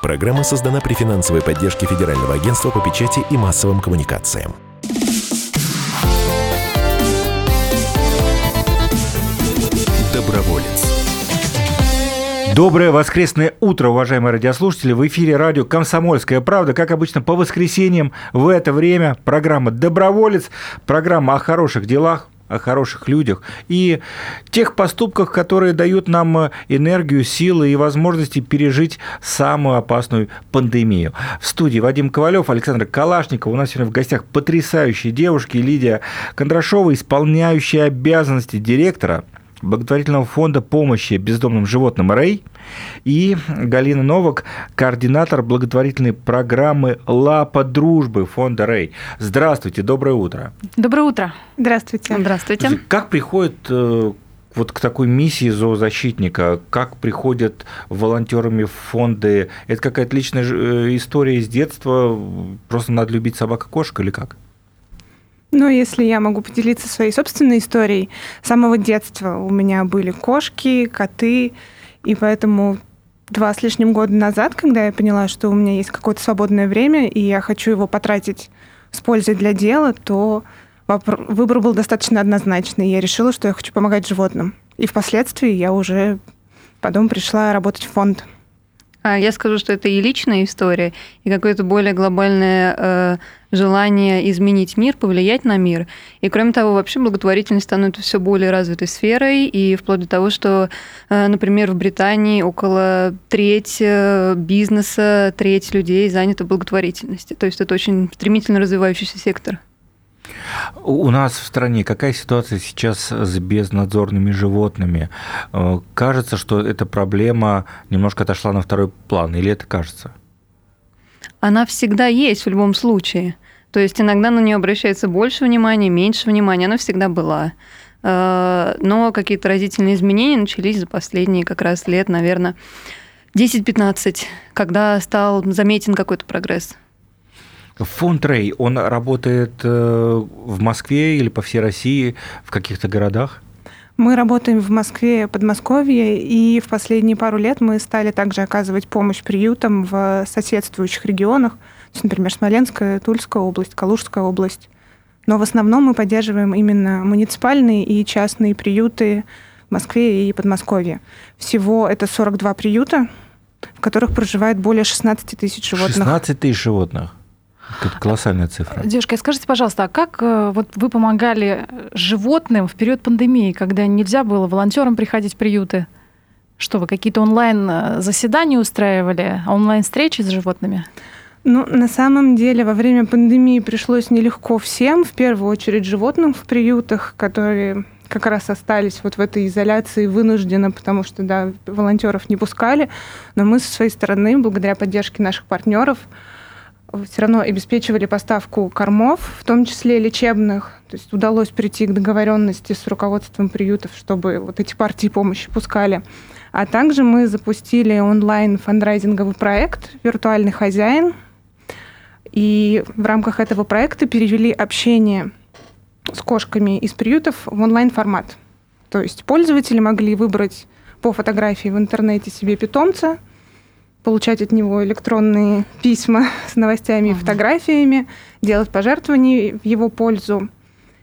Программа создана при финансовой поддержке Федерального агентства по печати и массовым коммуникациям. Доброволец. Доброе воскресное утро, уважаемые радиослушатели. В эфире радио «Комсомольская правда». Как обычно, по воскресеньям в это время программа «Доброволец», программа о хороших делах, о хороших людях и тех поступках, которые дают нам э, энергию, силы и возможности пережить самую опасную пандемию. В студии Вадим Ковалев, Александр Калашников. У нас сегодня в гостях потрясающие девушки Лидия Кондрашова, исполняющая обязанности директора благотворительного фонда помощи бездомным животным «Рэй», и Галина Новак, координатор благотворительной программы «Лапа дружбы» фонда «Рэй». Здравствуйте, доброе утро. Доброе утро. Здравствуйте. Здравствуйте. Как приходит э, вот к такой миссии зоозащитника, как приходят волонтерами в фонды? Это какая-то личная э, история из детства? Просто надо любить собак и кошек или как? Ну, если я могу поделиться своей собственной историей, с самого детства у меня были кошки, коты, и поэтому два с лишним года назад, когда я поняла, что у меня есть какое-то свободное время, и я хочу его потратить с пользой для дела, то выбор был достаточно однозначный. Я решила, что я хочу помогать животным. И впоследствии я уже потом пришла работать в фонд. А я скажу, что это и личная история, и какое-то более глобальное э, желание изменить мир, повлиять на мир. И кроме того, вообще благотворительность становится все более развитой сферой, и вплоть до того, что, э, например, в Британии около треть э, бизнеса, треть людей занята благотворительностью. То есть это очень стремительно развивающийся сектор. У нас в стране какая ситуация сейчас с безнадзорными животными? Э, кажется, что эта проблема немножко отошла на второй план, или это кажется? Она всегда есть в любом случае. То есть иногда на нее обращается больше внимания, меньше внимания, она всегда была. Э, но какие-то разительные изменения начались за последние как раз лет, наверное, 10-15, когда стал заметен какой-то прогресс. Фонд Рэй, он работает э, в Москве или по всей России, в каких-то городах? Мы работаем в Москве, Подмосковье, и в последние пару лет мы стали также оказывать помощь приютам в соседствующих регионах, то есть, например, Смоленская, Тульская область, Калужская область. Но в основном мы поддерживаем именно муниципальные и частные приюты в Москве и Подмосковье. Всего это 42 приюта, в которых проживает более 16 тысяч животных. 16 тысяч животных? Это колоссальная цифра. Девушка, скажите, пожалуйста, а как э, вот вы помогали животным в период пандемии, когда нельзя было волонтерам приходить в приюты? Что вы какие-то онлайн э, заседания устраивали, онлайн встречи с животными? Ну, на самом деле, во время пандемии пришлось нелегко всем, в первую очередь животным в приютах, которые как раз остались вот в этой изоляции вынужденно, потому что, да, волонтеров не пускали. Но мы со своей стороны, благодаря поддержке наших партнеров, все равно обеспечивали поставку кормов, в том числе лечебных. То есть удалось прийти к договоренности с руководством приютов, чтобы вот эти партии помощи пускали. А также мы запустили онлайн фандрайзинговый проект «Виртуальный хозяин». И в рамках этого проекта перевели общение с кошками из приютов в онлайн-формат. То есть пользователи могли выбрать по фотографии в интернете себе питомца, получать от него электронные письма с новостями и фотографиями, делать пожертвования в его пользу.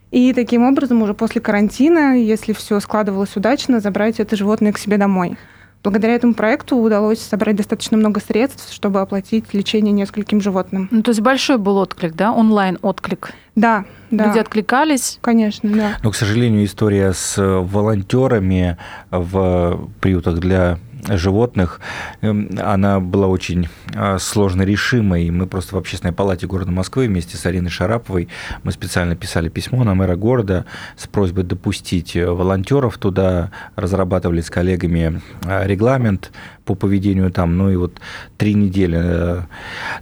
И таким образом уже после карантина, если все складывалось удачно, забрать это животное к себе домой. Благодаря этому проекту удалось собрать достаточно много средств, чтобы оплатить лечение нескольким животным. Ну, то есть большой был отклик, да? Онлайн-отклик? Да, да. Люди откликались? Конечно, да. Но, к сожалению, история с волонтерами в приютах для животных, эм, она была очень а, сложно решимой. Мы просто в общественной палате города Москвы вместе с Ариной Шараповой мы специально писали письмо на мэра города с просьбой допустить волонтеров туда, разрабатывали с коллегами а, регламент по поведению там, ну и вот три недели, э,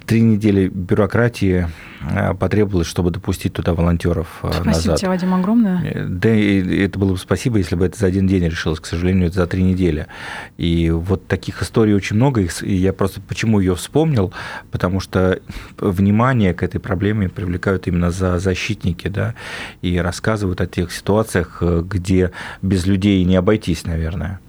три недели бюрократии э, потребовалось, чтобы допустить туда волонтеров э, Спасибо назад. Спасибо тебе, Вадим, огромное. Да, и это было бы спасибо, если бы это за один день решилось. К сожалению, это за три недели. И вот таких историй очень много. И я просто почему ее вспомнил, потому что внимание к этой проблеме привлекают именно за защитники, да, и рассказывают о тех ситуациях, где без людей не обойтись, наверное.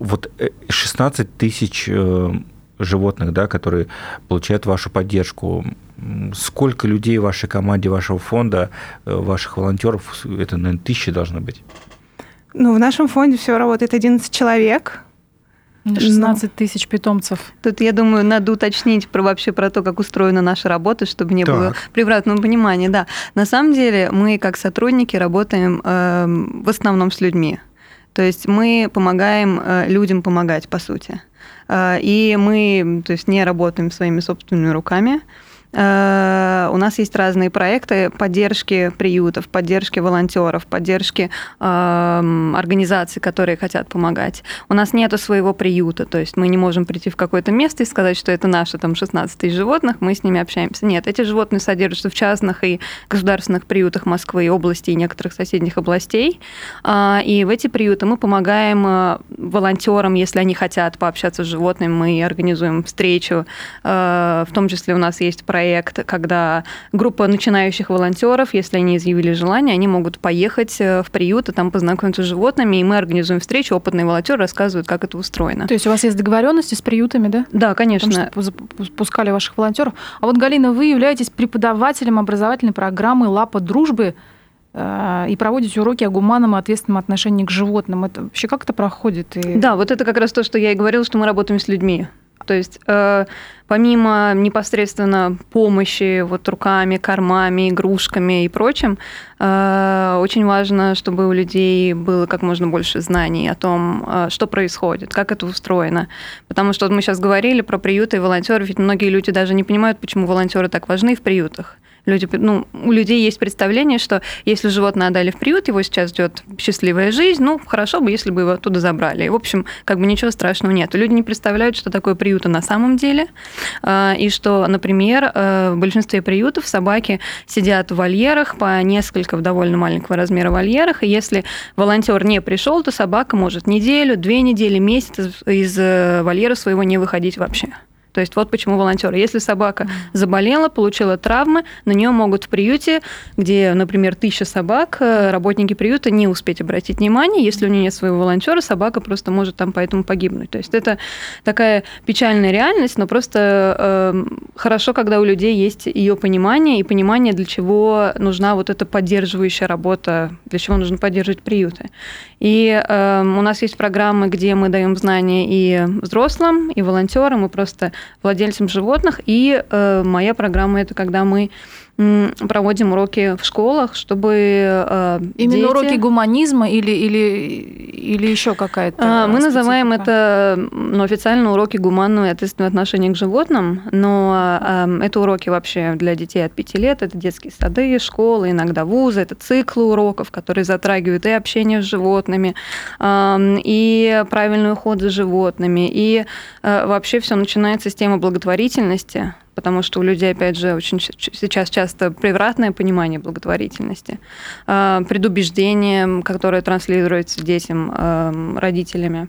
Вот 16 э, тысяч э, животных, да, которые получают вашу поддержку. Сколько людей в вашей команде, вашего фонда, э, ваших волонтеров, это, наверное, тысячи должно быть? Ну, в нашем фонде всего работает 11 человек. 16 тысяч питомцев. Тут, я думаю, надо уточнить про вообще про то, как устроена наша работа, чтобы не так. было превратного понимания. Да, на самом деле мы как сотрудники работаем э, в основном с людьми. То есть мы помогаем э, людям помогать, по сути. Э, и мы, то есть, не работаем своими собственными руками. Э, у нас есть разные проекты поддержки приютов, поддержки волонтеров, поддержки э, организаций, которые хотят помогать. У нас нету своего приюта, то есть мы не можем прийти в какое-то место и сказать, что это наши там 16 тысяч животных, мы с ними общаемся. Нет, эти животные содержатся в частных и государственных приютах Москвы и области и некоторых соседних областей. Э, и в эти приюты мы помогаем э, волонтерам, если они хотят пообщаться с животными, мы организуем встречу. Э, в том числе у нас есть проект проект, когда группа начинающих волонтеров, если они изъявили желание, они могут поехать э, в приют и там познакомиться с животными, и мы организуем встречу, опытные волонтеры рассказывают, как это устроено. То есть у вас есть договоренности с приютами, да? Да, конечно. Пускали ваших волонтеров. А вот, Галина, вы являетесь преподавателем образовательной программы «Лапа дружбы», э, и проводите уроки о гуманном и ответственном отношении к животным. Это вообще как это проходит? И... Да, вот это как раз то, что я и говорила, что мы работаем с людьми. То есть э, помимо непосредственно помощи вот руками, кормами, игрушками и прочим, э, очень важно, чтобы у людей было как можно больше знаний о том, э, что происходит, как это устроено. Потому что вот мы сейчас говорили про приюты и волонтеров, ведь многие люди даже не понимают, почему волонтеры так важны в приютах. Люди, ну, у людей есть представление, что если животное отдали в приют, его сейчас ждет счастливая жизнь, ну, хорошо бы, если бы его оттуда забрали. В общем, как бы ничего страшного нет. Люди не представляют, что такое приюты на самом деле, а, и что, например, э, в большинстве приютов собаки сидят в вольерах по несколько в довольно маленького размера вольерах, и если волонтер не пришел, то собака может неделю, две недели, месяц из э, вольера своего не выходить вообще. То есть вот почему волонтеры. Если собака заболела, получила травмы, на нее могут в приюте, где, например, тысяча собак, э, работники приюта не успеть обратить внимание. Если у нее нет своего волонтера, собака просто может там поэтому погибнуть. То есть это такая печальная реальность, но просто э, хорошо, когда у людей есть ее понимание и понимание, для чего нужна вот эта поддерживающая работа, для чего нужно поддерживать приюты. И э, у нас есть программы, где мы даем знания и взрослым, и волонтерам, и просто владельцам животных. И э, моя программа это когда мы проводим уроки в школах, чтобы э, Именно дети... уроки гуманизма или, или, или еще какая-то а, Мы называем это ну, официально уроки гуманного и ответственного отношения к животным, но э, это уроки вообще для детей от 5 лет, это детские сады, школы, иногда вузы, это циклы уроков, которые затрагивают и общение с животными, э, и правильный уход за животными, и э, вообще все начинается с темы благотворительности, потому что у людей, опять же, очень сейчас часто превратное понимание благотворительности, а, предубеждение, которое транслируется детям а, родителями.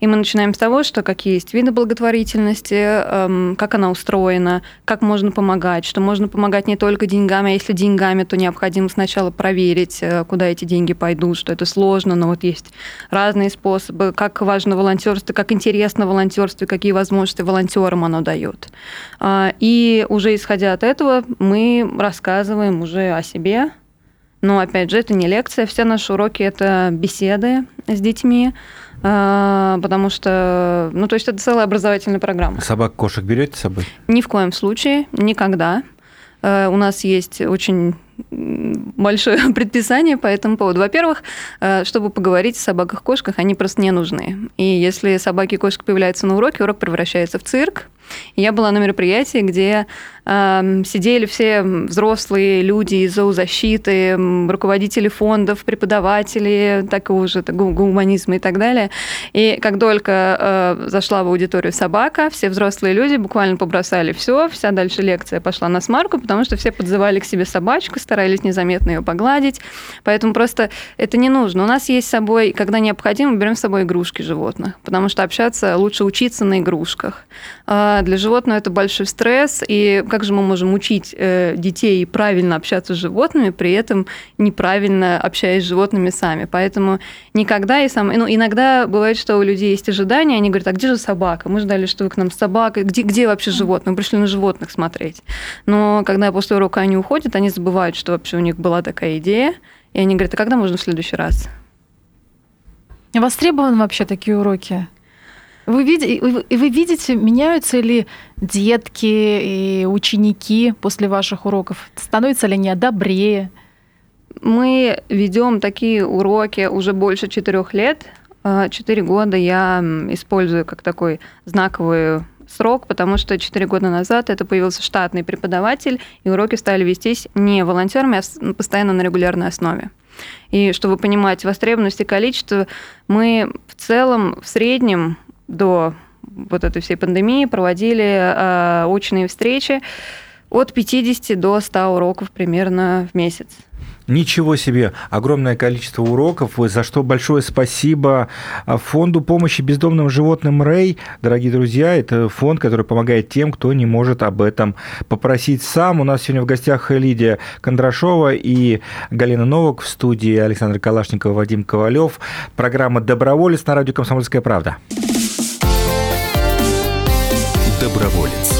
И мы начинаем с того, что какие есть виды благотворительности, а, как она устроена, как можно помогать, что можно помогать не только деньгами, а если деньгами, то необходимо сначала проверить, э, куда эти деньги пойдут, что это сложно, но вот есть разные способы, как важно волонтерство, как интересно волонтерство, какие возможности волонтерам оно дает. И уже исходя от этого мы рассказываем уже о себе. Но опять же, это не лекция, все наши уроки это беседы с детьми, а, потому что, ну, то есть это целая образовательная программа. Собак, кошек берете с собой? Ни в коем случае, никогда. А, у нас есть очень большое предписание по этому поводу. Во-первых, а, чтобы поговорить о собаках-кошках, они просто не нужны. И если собаки и кошки появляются на уроке, урок превращается в цирк, я была на мероприятии, где э, сидели все взрослые люди из зоозащиты, руководители фондов, преподаватели такого же гуманизма и так далее. И как только э, зашла в аудиторию собака, все взрослые люди буквально побросали все, вся дальше лекция пошла на смарку, потому что все подзывали к себе собачку, старались незаметно ее погладить. Поэтому просто это не нужно. У нас есть с собой, когда необходимо, берем с собой игрушки животных, потому что общаться лучше учиться на игрушках. А, для животного это большой стресс, и как же мы можем учить э, детей правильно общаться с животными, при этом неправильно общаясь с животными сами. Поэтому никогда и сам... Ну, иногда бывает, что у людей есть ожидания, они говорят, а где же собака? Мы ждали, что вы к нам с собакой. Где, где вообще животные? Мы пришли на животных смотреть. Но когда после урока они уходят, они забывают, что вообще у них была такая идея, и они говорят, а когда можно в следующий раз? Востребованы вообще такие уроки? Вы, видите, вы видите, меняются ли детки и ученики после ваших уроков? Становятся ли они добрее? Мы ведем такие уроки уже больше четырех лет. А, четыре года я использую как такой знаковый срок, потому что четыре года назад это появился штатный преподаватель, и уроки стали вестись не волонтерами, а постоянно на регулярной основе. И чтобы понимать востребованность и количество, мы в целом в среднем до вот этой всей пандемии проводили э, очные встречи от 50 до 100 уроков примерно в месяц. Ничего себе, огромное количество уроков, за что большое спасибо а, фонду помощи бездомным животным Рэй. Дорогие друзья, это фонд, который помогает тем, кто не может об этом попросить сам. У нас сегодня в гостях Лидия Кондрашова и Галина Новок в студии Александр Калашников, Вадим Ковалев. Программа «Доброволец» на радио «Комсомольская правда». Доброволец.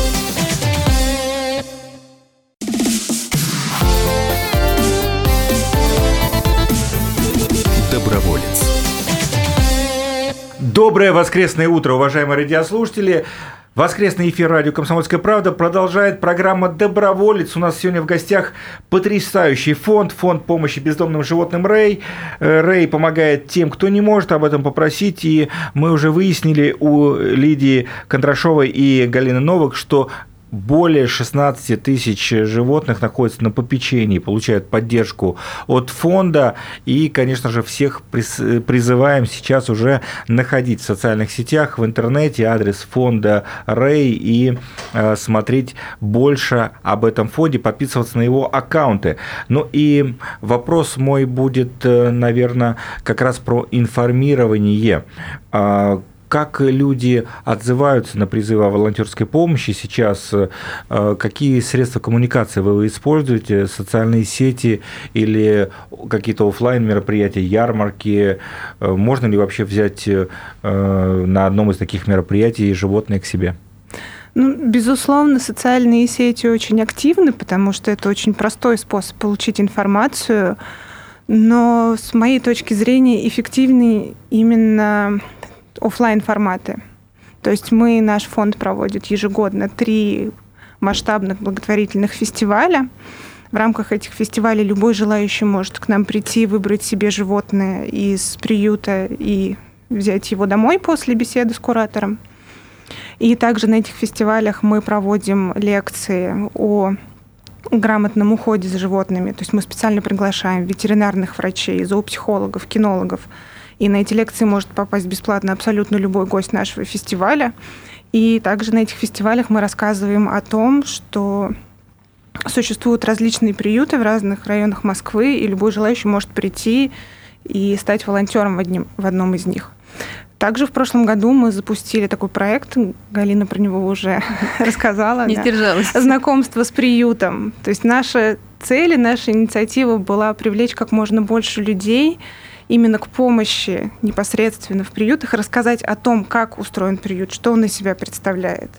Доброволец. Доброе воскресное утро, уважаемые радиослушатели. Воскресный эфир радио «Комсомольская правда» продолжает программа «Доброволец». У нас сегодня в гостях потрясающий фонд, фонд помощи бездомным животным «Рэй». Э, «Рэй» помогает тем, кто не может об этом попросить. И мы уже выяснили у Лидии Кондрашовой и Галины Новок, что более 16 тысяч животных находятся на попечении, получают поддержку от фонда. И, конечно же, всех призываем сейчас уже находить в социальных сетях, в интернете адрес фонда Рэй и э, смотреть больше об этом фонде, подписываться на его аккаунты. Ну и вопрос мой будет, э, наверное, как раз про информирование а, как люди отзываются на призывы о волонтерской помощи сейчас? Э, какие средства коммуникации вы используете? Социальные сети или какие-то офлайн мероприятия, ярмарки? Э, можно ли вообще взять э, на одном из таких мероприятий животное к себе? Ну, безусловно, социальные сети очень активны, потому что это очень простой способ получить информацию. Но с моей точки зрения эффективнее именно офлайн форматы. То есть мы, наш фонд проводит ежегодно три масштабных благотворительных фестиваля. В рамках этих фестивалей любой желающий может к нам прийти, выбрать себе животное из приюта и взять его домой после беседы с куратором. И также на этих фестивалях мы проводим лекции о грамотном уходе за животными. То есть мы специально приглашаем ветеринарных врачей, зоопсихологов, кинологов, и на эти лекции может попасть бесплатно абсолютно любой гость нашего фестиваля. И также на этих фестивалях мы рассказываем о том, что существуют различные приюты в разных районах Москвы, и любой желающий может прийти и стать волонтером в, одним, в одном из них. Также в прошлом году мы запустили такой проект, Галина про него уже рассказала. Не сдержалась. Знакомство с приютом. То есть наша цель и наша инициатива была привлечь как можно больше людей именно к помощи непосредственно в приютах, рассказать о том, как устроен приют, что он из себя представляет.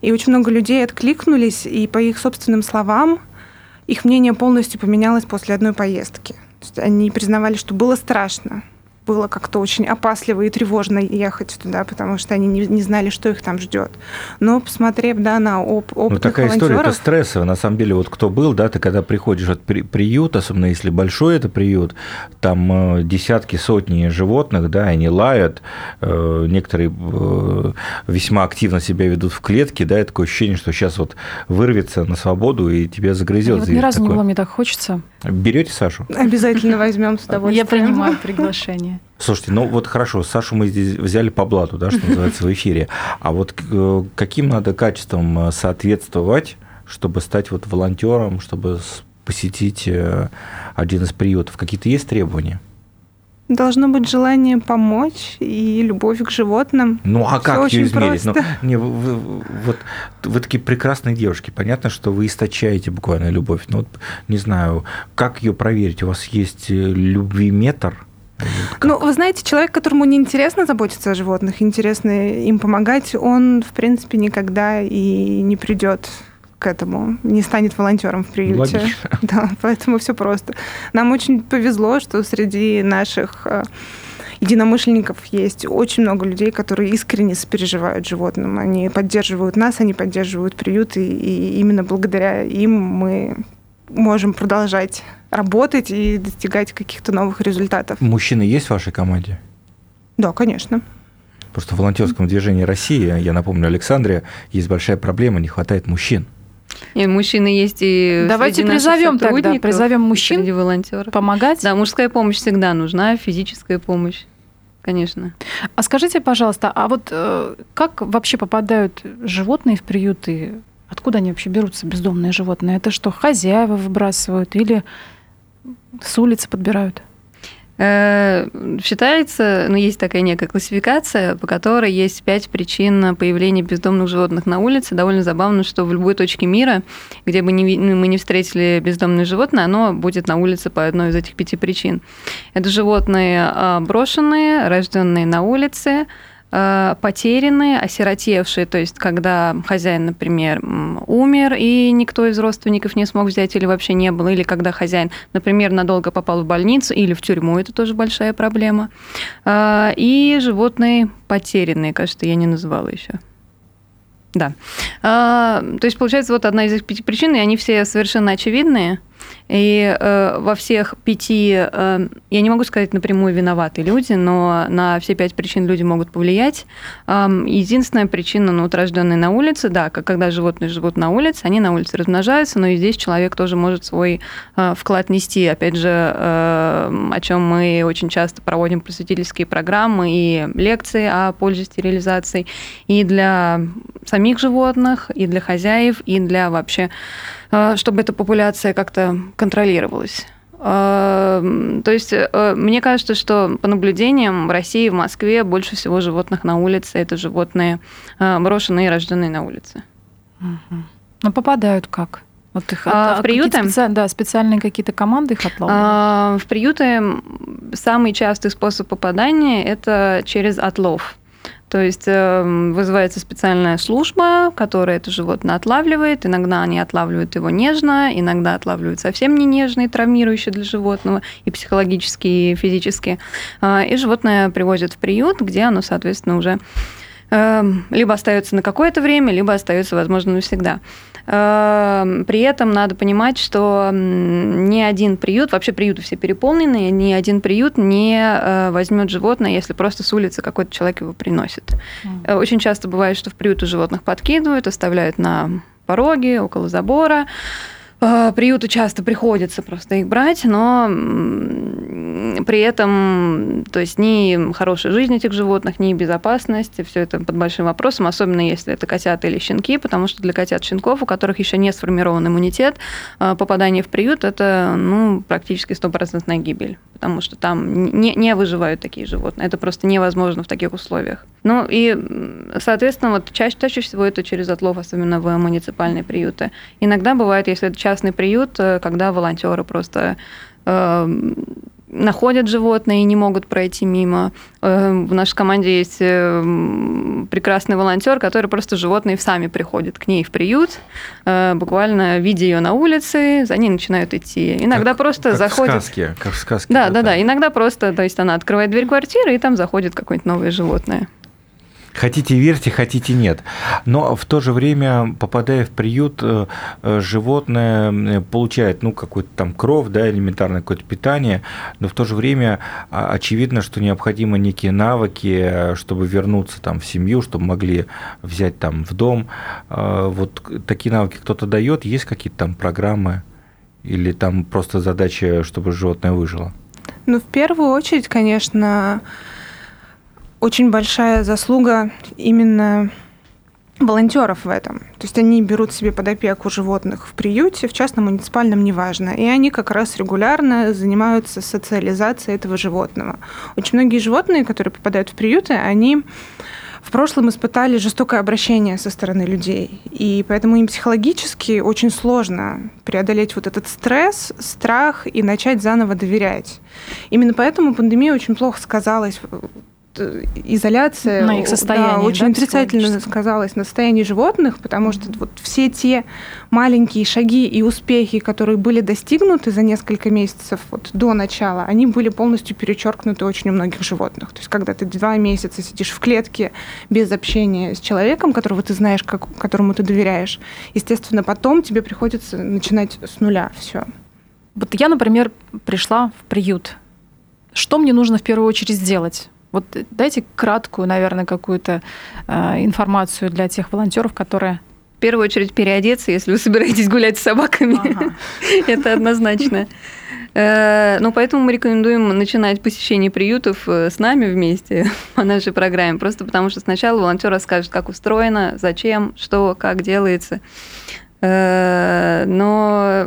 И очень много людей откликнулись, и по их собственным словам, их мнение полностью поменялось после одной поездки. Они признавали, что было страшно, было как-то очень опасливо и тревожно ехать туда, потому что они не, не знали, что их там ждет. Но посмотрев да, на оп опыт Ну, такая история, это стрессовая. На самом деле, вот кто был, да, ты когда приходишь от при, приют, особенно если большой это приют, там э, десятки, сотни животных, да, они лают, э, некоторые э, весьма активно себя ведут в клетке, да, и такое ощущение, что сейчас вот вырвется на свободу и тебя загрызет. Вот ни разу такой. не было, мне так хочется. Берете Сашу? Обязательно возьмем с удовольствием. Я принимаю приглашение. Слушайте, ну вот хорошо, Сашу мы здесь взяли по блату, да, что называется, в эфире. А вот э, каким надо качеством э, соответствовать, чтобы стать вот волонтером, чтобы посетить э, один из приютов? Какие-то есть требования? Должно быть желание помочь и любовь к животным. Ну а Всё как ее измерить? просто. Ну, не, вы, вы- вот вы такие прекрасные девушки. Понятно, что вы источаете буквально любовь. Но вот, не знаю, как ее проверить? У вас есть э, любвиметр? Как? Ну, вы знаете, человек, которому не интересно заботиться о животных, интересно им помогать, он, в принципе, никогда и не придет к этому, не станет волонтером в приюте. Логично. Да, поэтому все просто. Нам очень повезло, что среди наших э, единомышленников есть очень много людей, которые искренне сопереживают животным. Они поддерживают нас, они поддерживают приют, и, и именно благодаря им мы можем продолжать работать и достигать каких-то новых результатов. Мужчины есть в вашей команде? Да, конечно. Просто в волонтерском движении России, я напомню, Александре, есть большая проблема, не хватает мужчин. И мужчины есть и Давайте среди призовем тогда, призовем мужчин среди волонтеров. Помогать? Да, мужская помощь всегда нужна, физическая помощь, конечно. А скажите, пожалуйста, а вот э, как вообще попадают животные в приюты? Откуда они вообще берутся, бездомные животные? Это что, хозяева выбрасывают или с улицы подбирают? Э, Считается, ну, есть такая некая классификация, по которой есть пять причин появления бездомных животных на улице. Довольно забавно, что в любой точке мира, где бы не ну, мы не встретили бездомное животное, оно будет на улице по одной из этих пяти причин. Это животные а, брошенные, рожденные на улице, потерянные, осиротевшие, то есть когда хозяин, например, умер, и никто из родственников не смог взять или вообще не было, или когда хозяин, например, надолго попал в больницу или в тюрьму, это тоже большая проблема. А, И животные потерянные, кажется, я не называла еще. Да. А, То есть, получается, вот одна из этих пяти причин, и они все совершенно очевидные. И э, во всех пяти, э, я не могу сказать напрямую виноваты люди, но на все пять причин люди могут повлиять. Ам, единственная причина, ну, вот рожденные на улице, да, как когда животные живут на улице, они на улице размножаются, но и здесь человек тоже может свой э, вклад нести. Опять же, э, о чем мы очень часто проводим просветительские программы и лекции о пользе стерилизации и для самих животных, и для хозяев, и для вообще, э, чтобы эта популяция как-то контролировалась. Э, То есть, э, мне кажется, что по наблюдениям в России, в Москве больше всего животных на улице. Это животные э, брошенные и рожденные на улице. Ну, попадают как? Вот их А, от- в приюты? какие-то специ- да, специальные какие-то команды их отлавливают. А, В приюты самый частый способ попадания – это через отлов. То есть э, вызывается специальная служба, которая это животное отлавливает. Иногда они отлавливают его нежно, иногда отлавливают совсем не нежно и травмирующе для животного, и психологически, и физически. А, И животное привозят в приют, где оно, соответственно, уже э, либо остается на какое-то время, либо остается, возможно, навсегда. Э, При этом надо понимать, что ни один приют, вообще приюты все переполнены, ни один приют не э, возьмет животное, если просто с улицы какой-то человек его приносит. Э, Очень часто бывает, что в приюты животных подкидывают, оставляют на пороге, около забора. Э, Приюту часто приходится просто их брать, но при этом, то есть ни хорошая жизнь этих животных, ни безопасность, все это под большим вопросом, особенно если это котята или щенки, потому что для котят щенков, у которых еще не сформирован иммунитет, э, попадание в приют это ну, практически стопроцентная гибель, потому что там не, не выживают такие животные. Это просто невозможно в таких условиях. Ну и, соответственно, вот чаще, чаще всего это через отлов, особенно в муниципальные приюты. Иногда бывает, если это частный приют, э, когда волонтеры просто э, находят животные и не могут пройти мимо. Э, В нашей команде есть э, прекрасный волонтер, который просто животные сами приходят к ней в приют, э, буквально видя ее на улице, за ней начинают идти. Иногда Как- просто как заходят. в сказке, как в сказке. Да, да, да. Иногда просто, то есть она открывает дверь квартиры, и там заходит какое-нибудь новое животное. Хотите верьте, хотите нет. Но в то же время, попадая в приют, э, э, животное получает, ну, какой-то там кров, да, элементарное какое-то питание, но в то же время а, очевидно, что необходимы некие навыки, э, чтобы вернуться там в семью, чтобы могли взять там в дом. Вот такие навыки кто-то дает, есть какие-то там программы или там просто задача, чтобы животное выжило? Ну, в первую очередь, конечно, очень большая заслуга именно волонтеров в этом. То есть они берут себе под опеку животных в приюте, в частном муниципальном, неважно. И они как раз регулярно занимаются социализацией этого животного. Очень многие животные, которые попадают в приюты, они в прошлом испытали жестокое обращение со стороны людей. И поэтому им психологически очень сложно преодолеть вот этот стресс, страх и начать заново доверять. Именно поэтому пандемия очень плохо сказалась изоляция на их состояние, да, очень да, отрицательно сказалась на состоянии животных, потому что вот все те маленькие шаги и успехи, которые были достигнуты за несколько месяцев вот, до начала, они были полностью перечеркнуты очень у многих животных. То есть, когда ты два месяца сидишь в клетке без общения с человеком, которого ты знаешь, как, которому ты доверяешь, естественно, потом тебе приходится начинать с нуля все. Вот я, например, пришла в приют. Что мне нужно в первую очередь сделать? Вот дайте краткую, наверное, какую-то э, информацию для тех волонтеров, которые в первую очередь переодеться, если вы собираетесь гулять с собаками. Ага. Это однозначно. Э, ну, поэтому мы рекомендуем начинать посещение приютов э, с нами вместе по нашей программе, просто потому что сначала волонтер расскажет, как устроено, зачем, что, как делается. Э, но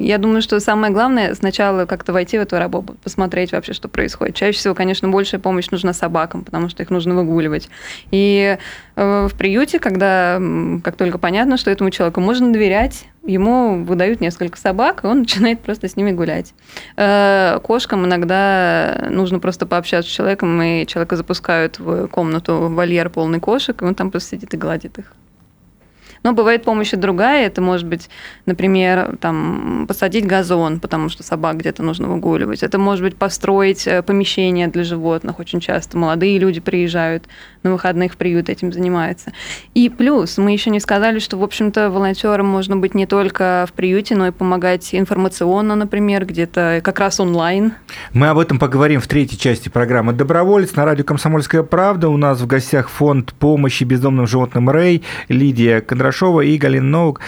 я думаю, что самое главное сначала как-то войти в эту работу, посмотреть вообще, что происходит. Чаще всего, конечно, большая помощь нужна собакам, потому что их нужно выгуливать. И э, в приюте, когда как только понятно, что этому человеку можно доверять, ему выдают несколько собак, и он начинает просто с ними гулять. Э, кошкам иногда нужно просто пообщаться с человеком, и человека запускают в комнату вольер полный кошек, и он там просто сидит и гладит их. Но бывает помощь и другая. Это может быть, например, там, посадить газон, потому что собак где-то нужно выгуливать. Это может быть построить э, помещение для животных. Очень часто молодые люди приезжают на выходных в приют, этим занимаются. И плюс, мы еще не сказали, что, в общем-то, волонтером можно быть не только в приюте, но и помогать информационно, например, где-то как раз онлайн. Мы об этом поговорим в третьей части программы «Доброволец» на радио «Комсомольская правда». У нас в гостях фонд помощи бездомным животным «Рэй», Лидия Кондрашова, Хорошова и Галина Новок.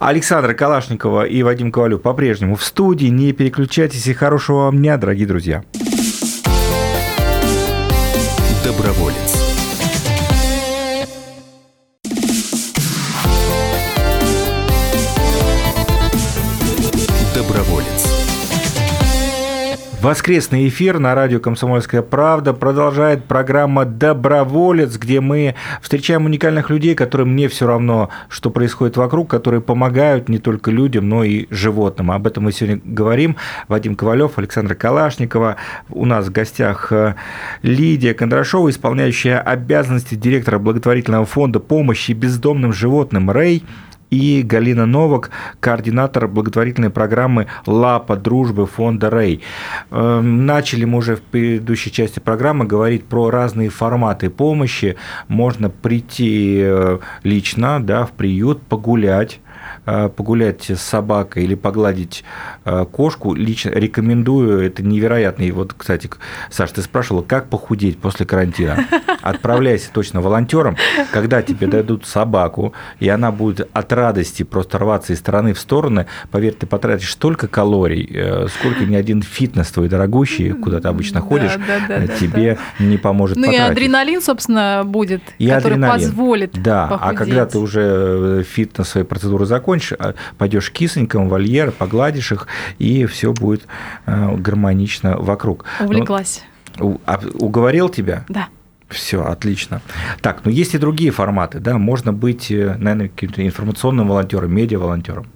Александра Калашникова и Вадим Ковалев по-прежнему в студии. Не переключайтесь и хорошего вам дня, дорогие друзья. Доброволец. Воскресный эфир на радио «Комсомольская правда» продолжает программа «Доброволец», где мы встречаем уникальных людей, которым не все равно, что происходит вокруг, которые помогают не только людям, но и животным. Об этом мы сегодня говорим. Вадим Ковалев, Александра Калашникова. У нас в гостях э, Лидия Кондрашова, исполняющая обязанности директора благотворительного фонда помощи бездомным животным «Рэй» и Галина Новак, координатор благотворительной программы «Лапа дружбы» фонда «Рэй». Эм, начали мы уже в предыдущей части программы говорить про разные форматы помощи. Можно прийти э, лично да, в приют, погулять, погулять с собакой или погладить э, кошку, лично рекомендую. Это невероятно. И вот, кстати, Саша, ты спрашивала, как похудеть после карантина? Отправляйся точно волонтером, когда тебе дадут собаку, и она будет от радости просто рваться из стороны в стороны. Поверь, ты потратишь столько калорий, э, сколько ни один фитнес твой дорогущий, куда ты обычно ходишь, да, да, да, тебе не поможет Ну потратить. и адреналин, собственно, будет, и который адреналин. позволит Да, похудеть. а когда ты уже фитнесовые процедуры закончишь, закончишь, а пойдешь к кисонькам, вольер, погладишь их, и все будет э, гармонично вокруг. Увлеклась. Ну, уговорил тебя? Да. Все, отлично. Так, ну есть и другие форматы, да, можно быть, э, наверное, каким-то информационным волонтером, медиа-волонтером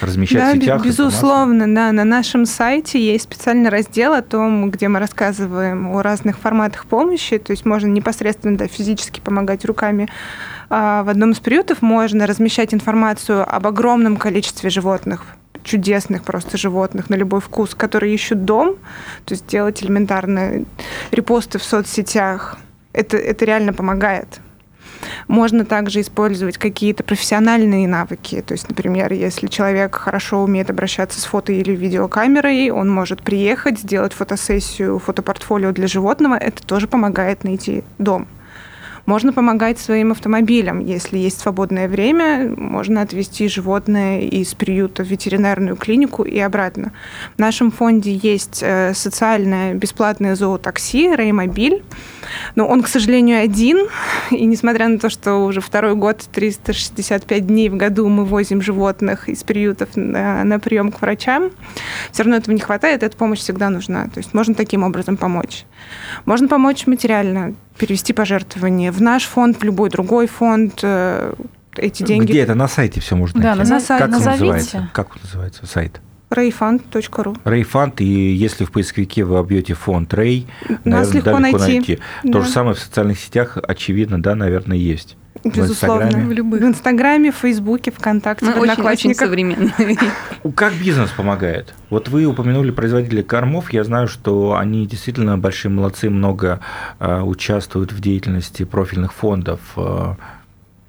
размещать да, в сетях? Безусловно, да. На нашем сайте есть специальный раздел о том, где мы рассказываем о разных форматах помощи. То есть можно непосредственно да, физически помогать руками а, в одном из приютов можно размещать информацию об огромном количестве животных, чудесных просто животных на любой вкус, которые ищут дом, то есть делать элементарные репосты в соцсетях. Это, это реально помогает. Можно также использовать какие-то профессиональные навыки. То есть, например, если человек хорошо умеет обращаться с фото или видеокамерой, он может приехать, сделать фотосессию, фотопортфолио для животного. Это тоже помогает найти дом. Можно помогать своим автомобилям. Если есть свободное время, можно отвезти животное из приюта в ветеринарную клинику и обратно. В нашем фонде есть э, социальное бесплатное зоотакси «Реймобиль». Но он, к сожалению, один. И несмотря на то, что уже второй год, 365 дней в году мы возим животных из приютов на, на прием к врачам, все равно этого не хватает, эта помощь всегда нужна. То есть можно таким образом помочь. Можно помочь материально, перевести пожертвования в наш фонд, в любой другой фонд, э, эти деньги. Где это? На сайте все можно Да, найти? на сайт как он назовите. называется? Как он называется сайт? rayfund.ru. Рейфанд, и если в поисковике вы обьете фонд Рей, Нас легко найти. То Да. же самое в социальных сетях, очевидно, да, наверное, есть. Безусловно. Инстаграме. В любых. В Инстаграме, в Фейсбуке, ВКонтакте, Мы в очень-очень Одноклассниках. современные. Как бизнес помогает? Вот вы упомянули производителей кормов. Я знаю, что они действительно большие молодцы, много э, участвуют в деятельности профильных фондов. Э,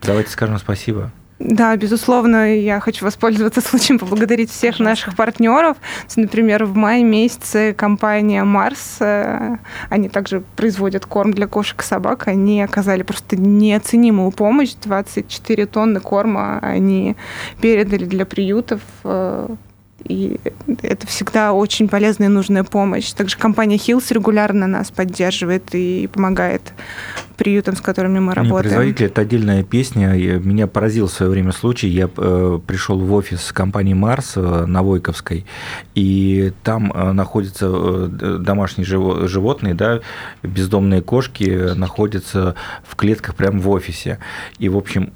давайте скажем спасибо. Да, безусловно, я хочу воспользоваться случаем поблагодарить всех наших партнеров. Например, в мае месяце компания Марс, э, они также производят корм для кошек и собак, они оказали просто неоценимую помощь. 24 тонны корма они передали для приютов. И это всегда очень полезная и нужная помощь. Также компания Hills регулярно нас поддерживает и помогает приютам, с которыми мы работаем. Производитель – это отдельная песня. Меня поразил в свое время случай. Я э, пришел в офис компании «Марс» э, на Войковской, и там э, находятся э, домашние живо- животные, да, бездомные кошки э, находятся в клетках прямо в офисе. И, в общем,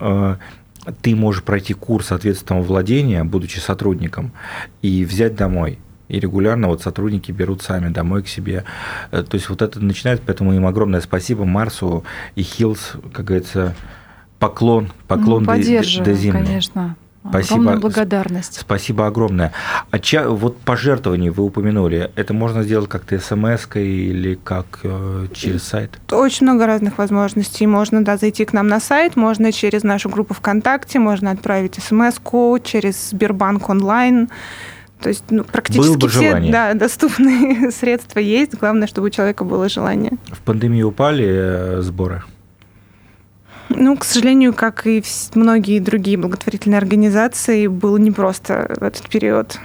ты можешь пройти курс ответственного владения, будучи сотрудником, и взять домой. И регулярно вот сотрудники берут сами домой к себе. Э, То есть вот это начинает, поэтому им огромное спасибо Марсу и Hill's, как говорится, поклон, поклон Ну, до, до земли. конечно. Спасибо. Огромная благодарность. Спасибо огромное. А ча- вот пожертвования вы упомянули, это можно сделать как-то смс или как э, через сайт? Очень много разных возможностей. Можно да, зайти к нам на сайт, можно через нашу группу ВКонтакте, можно отправить смс-ку через Сбербанк онлайн. То есть ну, практически бы все желание. да, доступные средства есть. Главное, чтобы у человека было желание. В пандемию упали э, сборы? Ну, к сожалению, как и многие другие благотворительные организации, было непросто в этот период.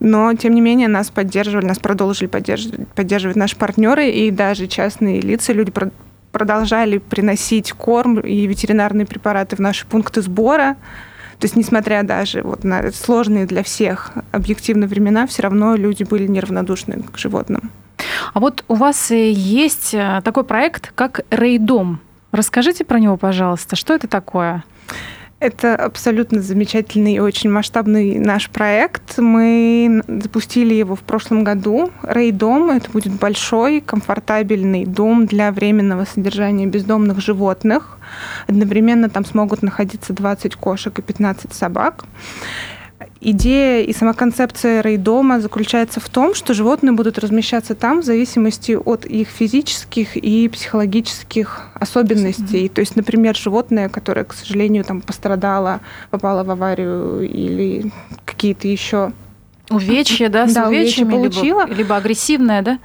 Но, тем не менее, нас поддерживали, нас продолжили поддерживать, поддерживать наши партнеры, и даже частные лица, люди про- продолжали приносить корм и ветеринарные препараты в наши пункты сбора. То есть, несмотря даже вот на сложные для всех объективно времена, все равно люди были неравнодушны к животным. А вот у вас э, есть э, такой проект, как Рейдом. Расскажите про него, пожалуйста. Что это такое? Это абсолютно замечательный и очень масштабный наш проект. Мы запустили его в прошлом году. Рейдом – это будет большой, комфортабельный дом для временного содержания бездомных животных. Одновременно там смогут находиться 20 кошек и 15 собак. Идея и сама концепция рейдома заключается в том, что животные будут размещаться там в зависимости от их физических и психологических особенностей. То есть, например, животное, которое, к сожалению, там пострадало, попало в аварию или какие-то еще Увечье, да, с Да, увечьями, получила. либо, либо агрессивное, да?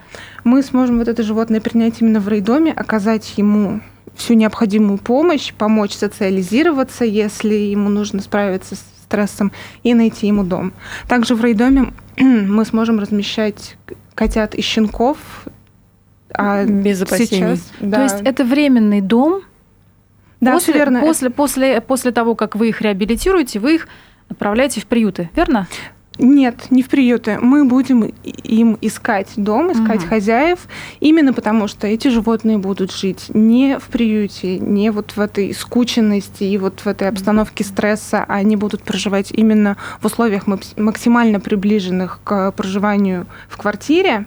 мы сможем вот это животное принять именно в рейдоме, оказать ему всю необходимую помощь, помочь социализироваться, если ему нужно справиться с стрессом, и найти ему дом. Также в рейдоме мы сможем размещать котят и щенков. А Без опасений. сейчас, да, То есть это временный дом. да, после, верно. После, после, после того, как вы их реабилитируете, вы их отправляете в приюты, верно? Нет, не в приюты. Мы будем им искать дом, искать Мгм. хозяев, именно потому что эти животные будут жить не в приюте, не вот в этой скученности и вот в этой обстановке стресса, а они будут проживать именно в условиях макс- максимально приближенных к проживанию в квартире.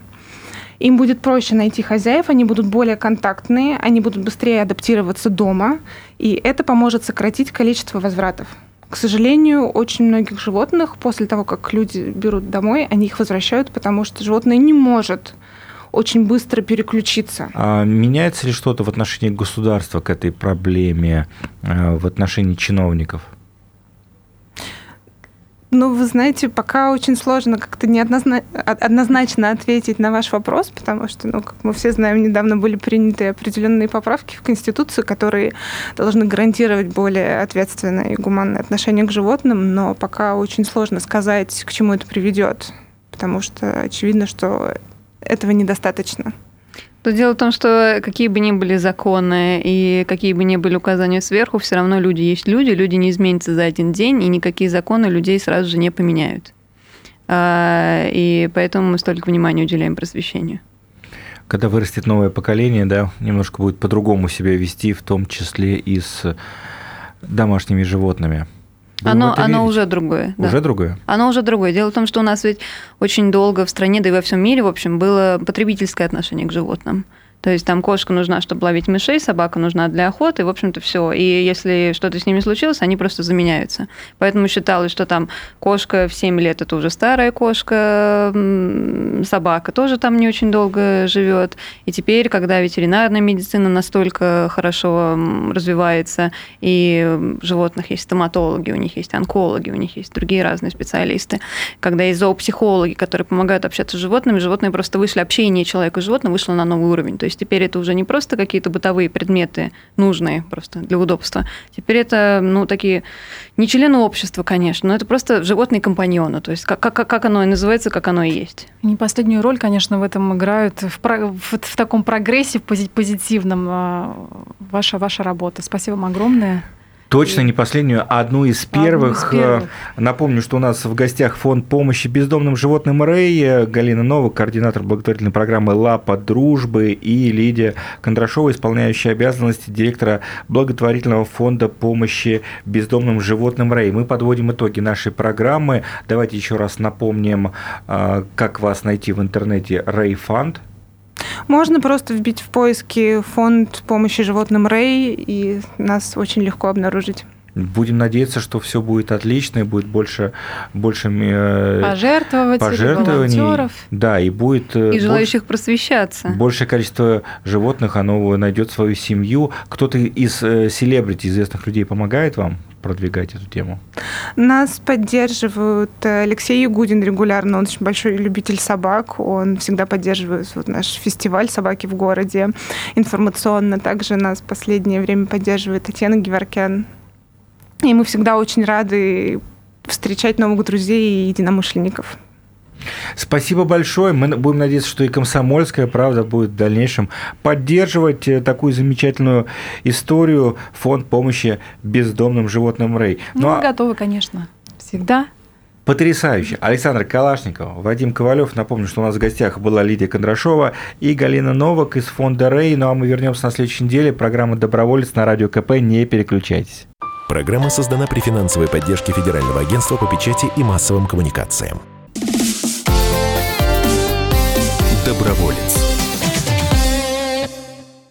Им будет проще найти хозяев, они будут более контактные, они будут быстрее адаптироваться дома, и это поможет сократить количество возвратов. К сожалению, очень многих животных после того, как люди берут домой, они их возвращают, потому что животное не может очень быстро переключиться. А меняется ли что-то в отношении государства к этой проблеме, э, в отношении чиновников? Ну, вы знаете, пока очень сложно как-то неоднозначно ответить на ваш вопрос, потому что, ну, как мы все знаем, недавно были приняты определенные поправки в Конституцию, которые должны гарантировать более ответственное и гуманное отношение к животным, но пока очень сложно сказать, к чему это приведет, потому что очевидно, что этого недостаточно. То дело в том, что какие бы ни были законы и какие бы ни были указания сверху, все равно люди есть люди, люди не изменятся за один день, и никакие законы людей сразу же не поменяют. А, и поэтому мы столько внимания уделяем просвещению. Когда вырастет новое поколение, да, немножко будет по-другому себя вести, в том числе и с домашними животными. Оно, оно уже другое. Уже да. другое? Оно уже другое. Дело в том, что у нас ведь очень долго в стране, да и во всем мире, в общем, было потребительское отношение к животным. То есть там кошка нужна, чтобы ловить мышей, собака нужна для охоты, в общем-то, все. И если что-то с ними случилось, они просто заменяются. Поэтому считалось, что там кошка в 7 лет это уже старая кошка, собака тоже там не очень долго живет. И теперь, когда ветеринарная медицина настолько хорошо развивается, и у животных есть стоматологи, у них есть онкологи, у них есть другие разные специалисты, когда есть зоопсихологи, которые помогают общаться с животными, животные просто вышли, общение человека и животного вышло на новый уровень. То есть теперь это уже не просто какие-то бытовые предметы, нужные просто для удобства. Теперь это, ну, такие не члены общества, конечно, но это просто животные компаньоны. То есть как, как, как оно и называется, как оно и есть. Не последнюю роль, конечно, в этом играют в, в, в таком прогрессе позитивном а, ваша, ваша работа. Спасибо вам огромное. Точно не последнюю, а одну из первых. Одну из первых. Напомню, что у нас в гостях фонд помощи бездомным животным Рэй, Галина Новак, координатор благотворительной программы «Лапа дружбы» и Лидия Кондрашова, исполняющая обязанности директора благотворительного фонда помощи бездомным животным Рэй. Мы подводим итоги нашей программы. Давайте еще раз напомним, а, как вас найти в интернете Рэй Фанд. Можно просто вбить в поиски фонд помощи животным Рэй, и нас очень легко обнаружить. Будем надеяться, что все будет отлично, и будет больше, больше э, пожертвователей, пожертвований. Волонтеров. Да, и будет... Э, и желающих больше, просвещаться. Большее количество животных, оно найдет свою семью. Кто-то из э, селебрити, известных людей помогает вам? Продвигать эту тему? Нас поддерживают Алексей Ягудин регулярно, он очень большой любитель собак, он всегда поддерживает вот наш фестиваль «Собаки в городе» информационно. Также нас в последнее время поддерживает Татьяна Геворкян. И мы всегда очень рады встречать новых друзей и единомышленников. Спасибо большое. Мы будем надеяться, что и комсомольская правда будет в дальнейшем поддерживать э, такую замечательную историю фонд помощи бездомным животным Рэй. Ну, ну мы а... готовы, конечно, всегда. Потрясающе. Александр Калашников, Вадим Ковалев. Напомню, что у нас в гостях была Лидия Кондрашова и Галина Новак из фонда Рэй. Ну а мы вернемся на следующей неделе. Программа «Доброволец» на Радио КП. Не переключайтесь. Программа создана при финансовой поддержке Федерального агентства по печати и массовым коммуникациям. Доброволец.